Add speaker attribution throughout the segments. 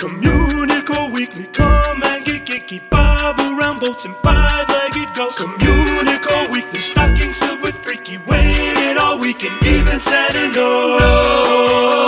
Speaker 1: Communicore Weekly, come and get geeky. Around boats and five-legged ghosts. Communicore Weekly, stockings filled with freaky. Waited all week and even said no.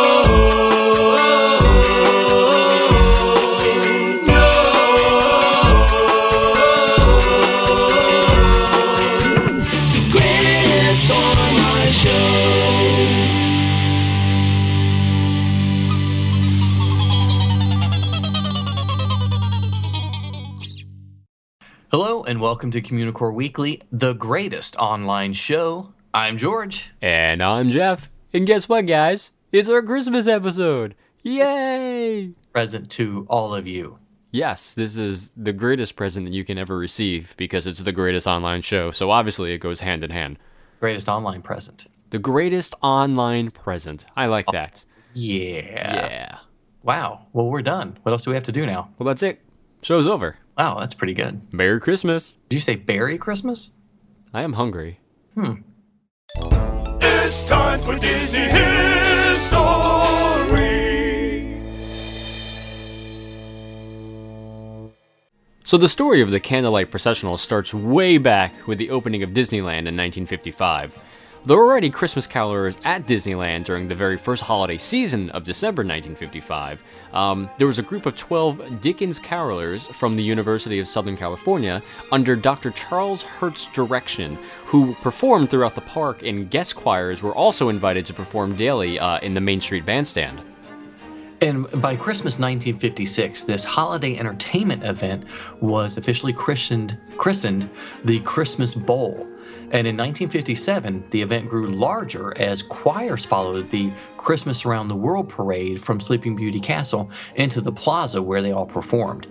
Speaker 2: And welcome to Communicore Weekly, the greatest online show. I'm George.
Speaker 3: And I'm Jeff. And guess what, guys? It's our Christmas episode. Yay!
Speaker 2: Present to all of you.
Speaker 3: Yes, this is the greatest present that you can ever receive because it's the greatest online show. So obviously it goes hand in hand.
Speaker 2: Greatest online present.
Speaker 3: The greatest online present. I like oh, that.
Speaker 2: Yeah.
Speaker 3: Yeah.
Speaker 2: Wow. Well, we're done. What else do we have to do now?
Speaker 3: Well, that's it. Show's over.
Speaker 2: Wow, that's pretty good.
Speaker 3: Merry Christmas.
Speaker 2: Did you say Berry Christmas?
Speaker 3: I am hungry. Hmm.
Speaker 1: It's time for Disney History.
Speaker 3: So the story of the candlelight processional starts way back with the opening of Disneyland in 1955. There were already Christmas carolers at Disneyland during the very first holiday season of December 1955. Um, there was a group of 12 Dickens carolers from the University of Southern California under Dr. Charles Hirt's direction, who performed throughout the park, and guest choirs were also invited to perform daily uh, in the Main Street Bandstand.
Speaker 2: And by Christmas 1956, this holiday entertainment event was officially christened, christened the Christmas Bowl. And in 1957, the event grew larger as choirs followed the Christmas Around the World parade from Sleeping Beauty Castle into the plaza where they all performed.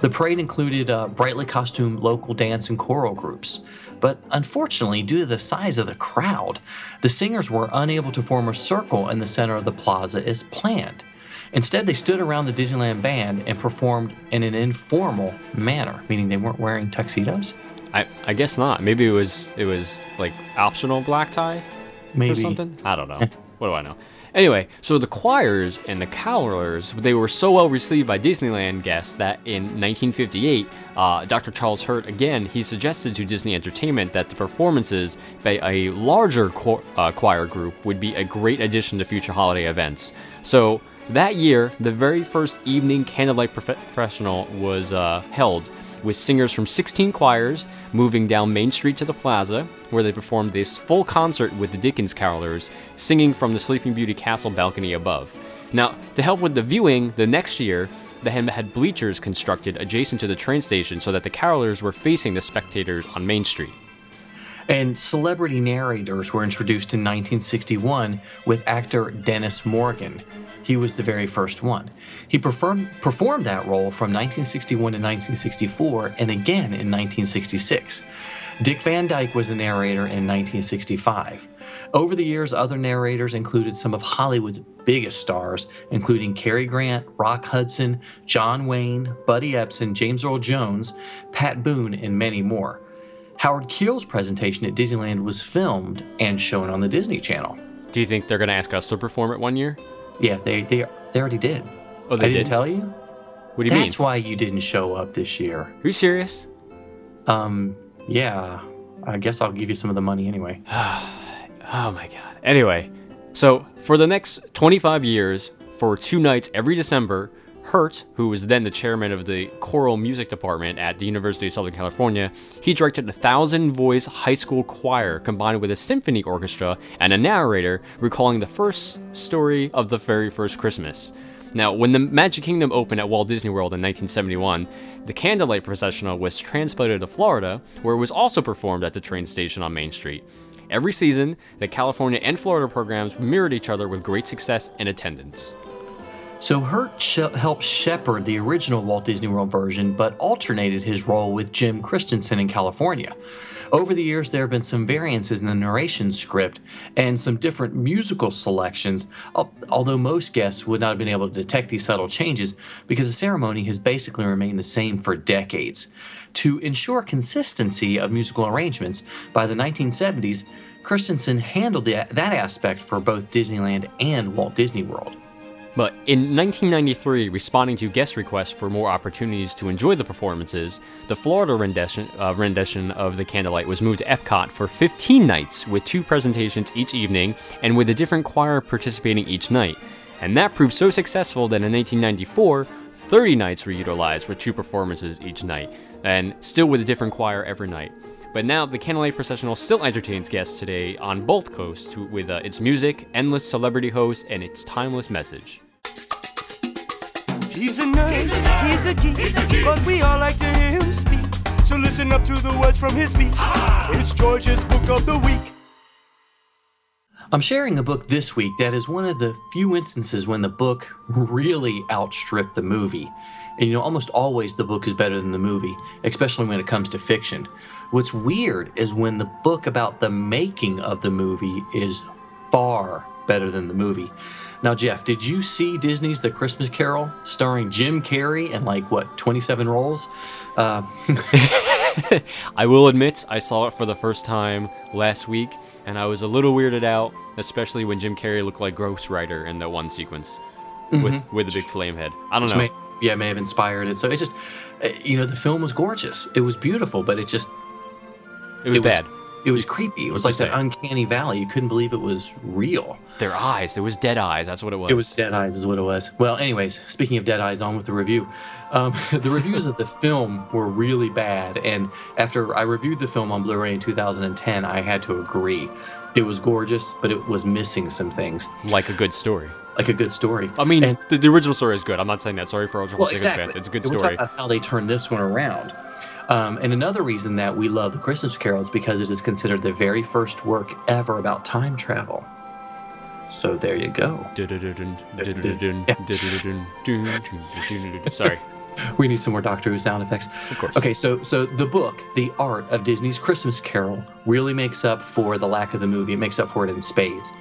Speaker 2: The parade included uh, brightly costumed local dance and choral groups. But unfortunately, due to the size of the crowd, the singers were unable to form a circle in the center of the plaza as planned. Instead, they stood around the Disneyland band and performed in an informal manner, meaning they weren't wearing tuxedos.
Speaker 3: I, I guess not. Maybe it was it was like optional black tie
Speaker 2: Maybe.
Speaker 3: or something. I don't know. what do I know? Anyway, so the choirs and the carolers they were so well received by Disneyland guests that in 1958, uh, Dr. Charles Hirt again he suggested to Disney Entertainment that the performances by a larger cho- uh, choir group would be a great addition to future holiday events. So that year, the very first evening candlelight prof- professional was uh, held with singers from 16 choirs moving down Main Street to the plaza, where they performed this full concert with the Dickens carolers, singing from the Sleeping Beauty Castle balcony above. Now, to help with the viewing, the next year, they had had bleachers constructed adjacent to the train station so that the carolers were facing the spectators on Main Street.
Speaker 2: And celebrity narrators were introduced in 1961 with actor Dennis Morgan. He was the very first one. He performed, performed that role from 1961 to 1964 and again in 1966. Dick Van Dyke was a narrator in 1965. Over the years, other narrators included some of Hollywood's biggest stars, including Cary Grant, Rock Hudson, John Wayne, Buddy Ebsen, James Earl Jones, Pat Boone, and many more. Howard Keel's presentation at Disneyland was filmed and shown on the Disney Channel.
Speaker 3: Do you think they're going to ask us to perform it one year?
Speaker 2: Yeah, they they, they already did.
Speaker 3: Oh, they
Speaker 2: I didn't
Speaker 3: did?
Speaker 2: tell you.
Speaker 3: What do you
Speaker 2: That's
Speaker 3: mean?
Speaker 2: That's why you didn't show up this year.
Speaker 3: Are you serious?
Speaker 2: Um, yeah. I guess I'll give you some of the money anyway.
Speaker 3: Oh my god. Anyway, so for the next 25 years, for two nights every December, Hirt, who was then the chairman of the choral music department at the University of Southern California, he directed a thousand voice high school choir combined with a symphony orchestra and a narrator recalling the first story of the very first Christmas. Now, when the Magic Kingdom opened at Walt Disney World in 1971, the Candlelight Processional was transplanted to Florida, where it was also performed at the train station on Main Street. Every season, the California and Florida programs mirrored each other with great success and attendance.
Speaker 2: So Hirt sh- helped shepherd the original Walt Disney World version, but alternated his role with Jim Christensen in California. Over the years, there have been some variances in the narration script and some different musical selections, although most guests would not have been able to detect these subtle changes because the ceremony has basically remained the same for decades. To ensure consistency of musical arrangements, by the 1970s, Christensen handled the, that aspect for both Disneyland and Walt Disney World.
Speaker 3: But in 1993, responding to guest requests for more opportunities to enjoy the performances, the Florida rendition, uh, rendition of The Candlelight was moved to Epcot for 15 nights, with two presentations each evening and with a different choir participating each night. And that proved so successful that in 1994, 30 nights were utilized with two performances each night, and still with a different choir every night. But now, the Candlelight Processional still entertains guests today on both coasts with uh, its music, endless celebrity hosts, and its timeless message.
Speaker 1: He's a nerd, he's a, nerd. He's a geek, he's a geek. but we all like to hear him speak. So listen up to the words from his speech. It's George's Book of the Week.
Speaker 2: I'm sharing a book this week that is one of the few instances when the book really outstripped the movie. And you know, almost always the book is better than the movie, especially when it comes to fiction. What's weird is when the book about the making of the movie is far better than the movie. Now, Jeff, did you see Disney's The Christmas Carol starring Jim Carrey and like what, 27 roles? Uh,
Speaker 3: I will admit, I saw it for the first time last week, and I was a little weirded out, especially when Jim Carrey looked like Ghost Rider in that one sequence mm-hmm. with with a big flame head. I don't know.
Speaker 2: May, yeah, may have inspired it. So it just, uh, you know, the film was gorgeous. It was beautiful, but it just
Speaker 3: it was it bad.
Speaker 2: Was, it was creepy. It was like that uncanny valley. You couldn't believe it was real.
Speaker 3: Their eyes. There was dead eyes. That's what it was.
Speaker 2: It was dead eyes, is what it was. Well, anyways, speaking of dead eyes, on with the review. Um, the reviews of the film were really bad, and after I reviewed the film on Blu-ray in 2010, I had to agree. It was gorgeous, but it was missing some things.
Speaker 3: Like a good story.
Speaker 2: Like a good story.
Speaker 3: I mean, and, the, the, original story is good. I'm not saying that. Sorry for Ultra well, exactly. fans. It's a good story.
Speaker 2: how they turned this one around. Um, and another reason that we love The Christmas Carol is because it is considered the very first work ever about time travel. So there you go.
Speaker 3: Sorry.
Speaker 2: We need some more Doctor Who sound effects.
Speaker 3: Of course.
Speaker 2: Okay, so so the book, The Art of Disney's Christmas Carol, really makes up for the lack of the movie. It makes up for it in spades.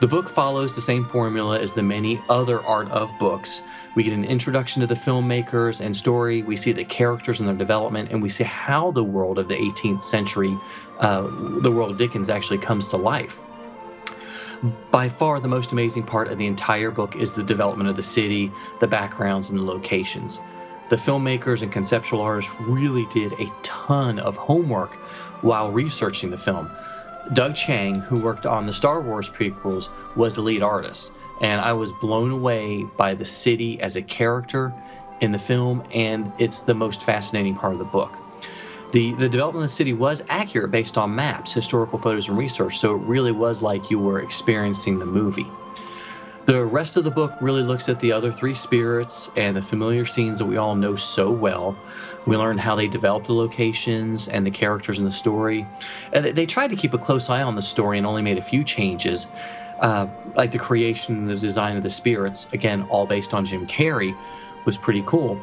Speaker 2: The book follows the same formula as the many other art of books we get an introduction to the filmmakers and story. We see the characters and their development, and we see how the world of the 18th century, uh, the world of Dickens, actually comes to life. By far, the most amazing part of the entire book is the development of the city, the backgrounds, and the locations. The filmmakers and conceptual artists really did a ton of homework while researching the film. Doug Chiang, who worked on the Star Wars prequels, was the lead artist and I was blown away by the city as a character in the film, and it's the most fascinating part of the book. The, the development of the city was accurate based on maps, historical photos, and research, so it really was like you were experiencing the movie. The rest of the book really looks at the other three spirits and the familiar scenes that we all know so well. We learn how they developed the locations and the characters in the story. They tried to keep a close eye on the story and only made a few changes uh, like the creation and the design of the spirits, again, all based on Jim Carrey, was pretty cool.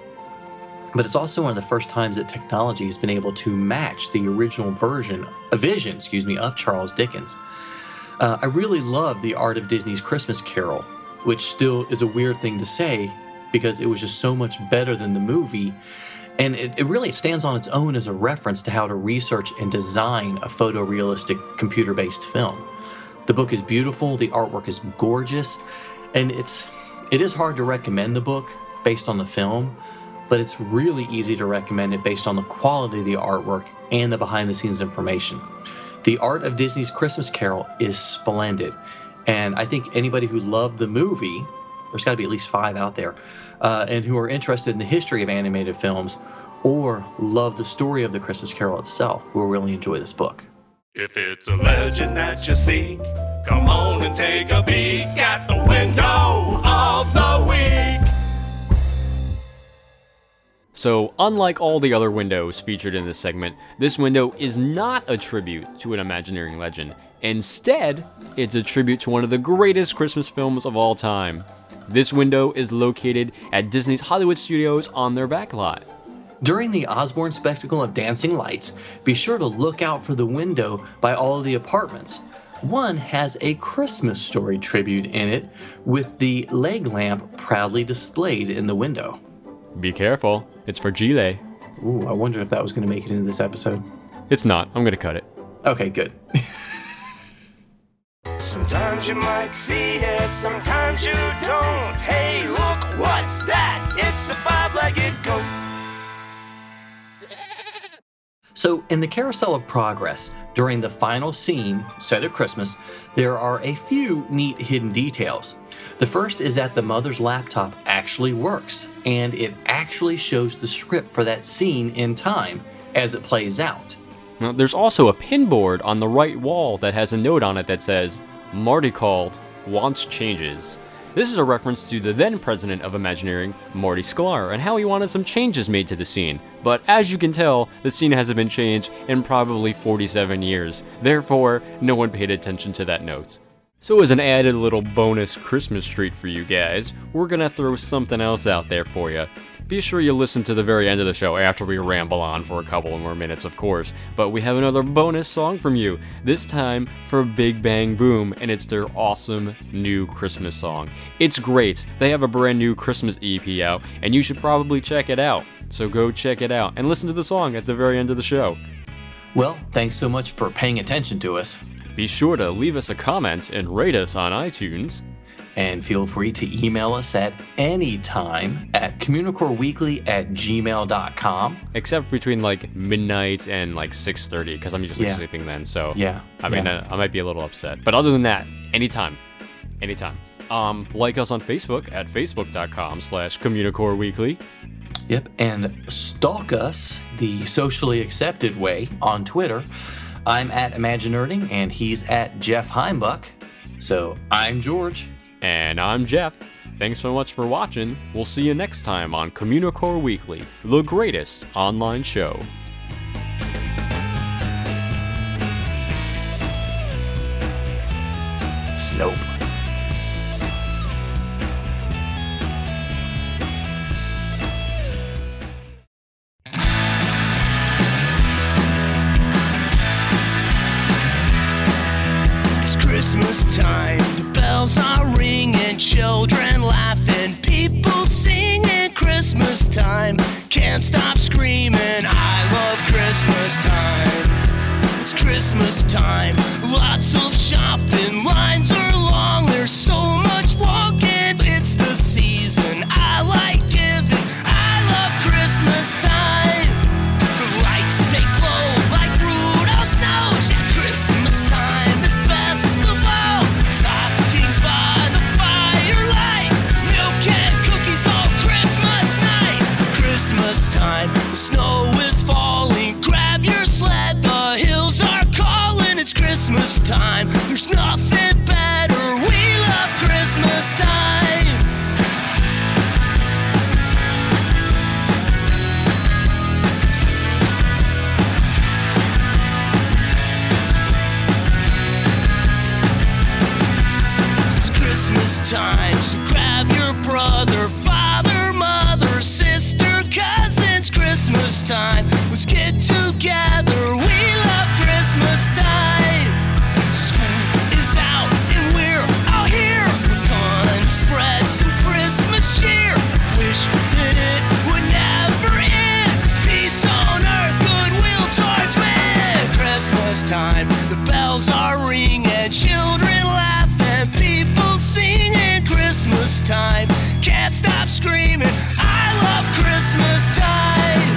Speaker 2: But it's also one of the first times that technology has been able to match the original version, a vision, excuse me, of Charles Dickens. Uh, I really love the art of Disney's Christmas Carol, which still is a weird thing to say because it was just so much better than the movie. And it, it really stands on its own as a reference to how to research and design a photorealistic computer based film. The book is beautiful, the artwork is gorgeous, and it's it is hard to recommend the book based on the film, but it's really easy to recommend it based on the quality of the artwork and the behind the scenes information. The art of Disney's Christmas Carol is splendid, and I think anybody who loved the movie, there's got to be at least five out there, uh, and who are interested in the history of animated films or love the story of the Christmas Carol itself will really enjoy this book.
Speaker 1: If it's a legend that you seek, come on and take a peek at the window of the week.
Speaker 3: So, unlike all the other windows featured in this segment, this window is not a tribute to an Imagineering legend. Instead, it's a tribute to one of the greatest Christmas films of all time. This window is located at Disney's Hollywood Studios on their backlot.
Speaker 2: During the Osborne spectacle of dancing lights, be sure to look out for the window by all of the apartments. One has a Christmas story tribute in it with the leg lamp proudly displayed in the window.
Speaker 3: Be careful, it's for Gile.
Speaker 2: Ooh, I wonder if that was going to make it into this episode.
Speaker 3: It's not. I'm going to cut it.
Speaker 2: Okay, good.
Speaker 1: Sometimes you might see it, sometimes you don't. Hey, look, what's that? It's a five legged goat.
Speaker 2: So, in the Carousel of Progress, during the final scene, set at Christmas, there are a few neat hidden details. The first is that the mother's laptop actually works, and it actually shows the script for that scene in time as it plays out.
Speaker 3: Now, there's also a pinboard on the right wall that has a note on it that says, Marty called, wants changes. This is a reference to the then president of Imagineering, Marty Sklar, and how he wanted some changes made to the scene. But as you can tell, the scene hasn't been changed in probably 47 years. Therefore, no one paid attention to that note. So, as an added little bonus Christmas treat for you guys, we're gonna throw something else out there for you. Be sure you listen to the very end of the show after we ramble on for a couple more minutes, of course. But we have another bonus song from you, this time for Big Bang Boom, and it's their awesome new Christmas song. It's great. They have a brand new Christmas EP out, and you should probably check it out. So go check it out and listen to the song at the very end of the show.
Speaker 2: Well, thanks so much for paying attention to us.
Speaker 3: Be sure to leave us a comment and rate us on iTunes.
Speaker 2: And feel free to email us at any time at communicoreweekly at gmail.com.
Speaker 3: Except between like midnight and like 6.30 because I'm usually
Speaker 2: Yeah.
Speaker 3: sleeping then. So
Speaker 2: Yeah,
Speaker 3: I mean,
Speaker 2: yeah.
Speaker 3: uh, I might be a little upset. But other than that, anytime. Anytime. Um, like us on Facebook at facebook.com slash communicoreweekly.
Speaker 2: Yep, and stalk us the socially accepted way on Twitter. I'm at Imaginerding and he's at Jeff Heimbuck. So I'm George.
Speaker 3: And I'm Jeff. Thanks so much for watching. We'll see you next time on Communicore Weekly, the greatest online show.
Speaker 2: Snope.
Speaker 1: Bells are ringing, children laughing, people singing Christmas time. Can't stop screaming, I love Christmas time. It's Christmas time, lots of shopping, lines Christmas time. So grab your brother, father, mother, sister, cousins. Christmas time. Let's get together. We love Christmas time. School is out and we're out here. We're gonna spread some Christmas cheer. Wish that it would never end. Peace on earth, goodwill towards men. Christmas time. The bells are ringing. Children. time. Can't stop screaming, I love Christmas time.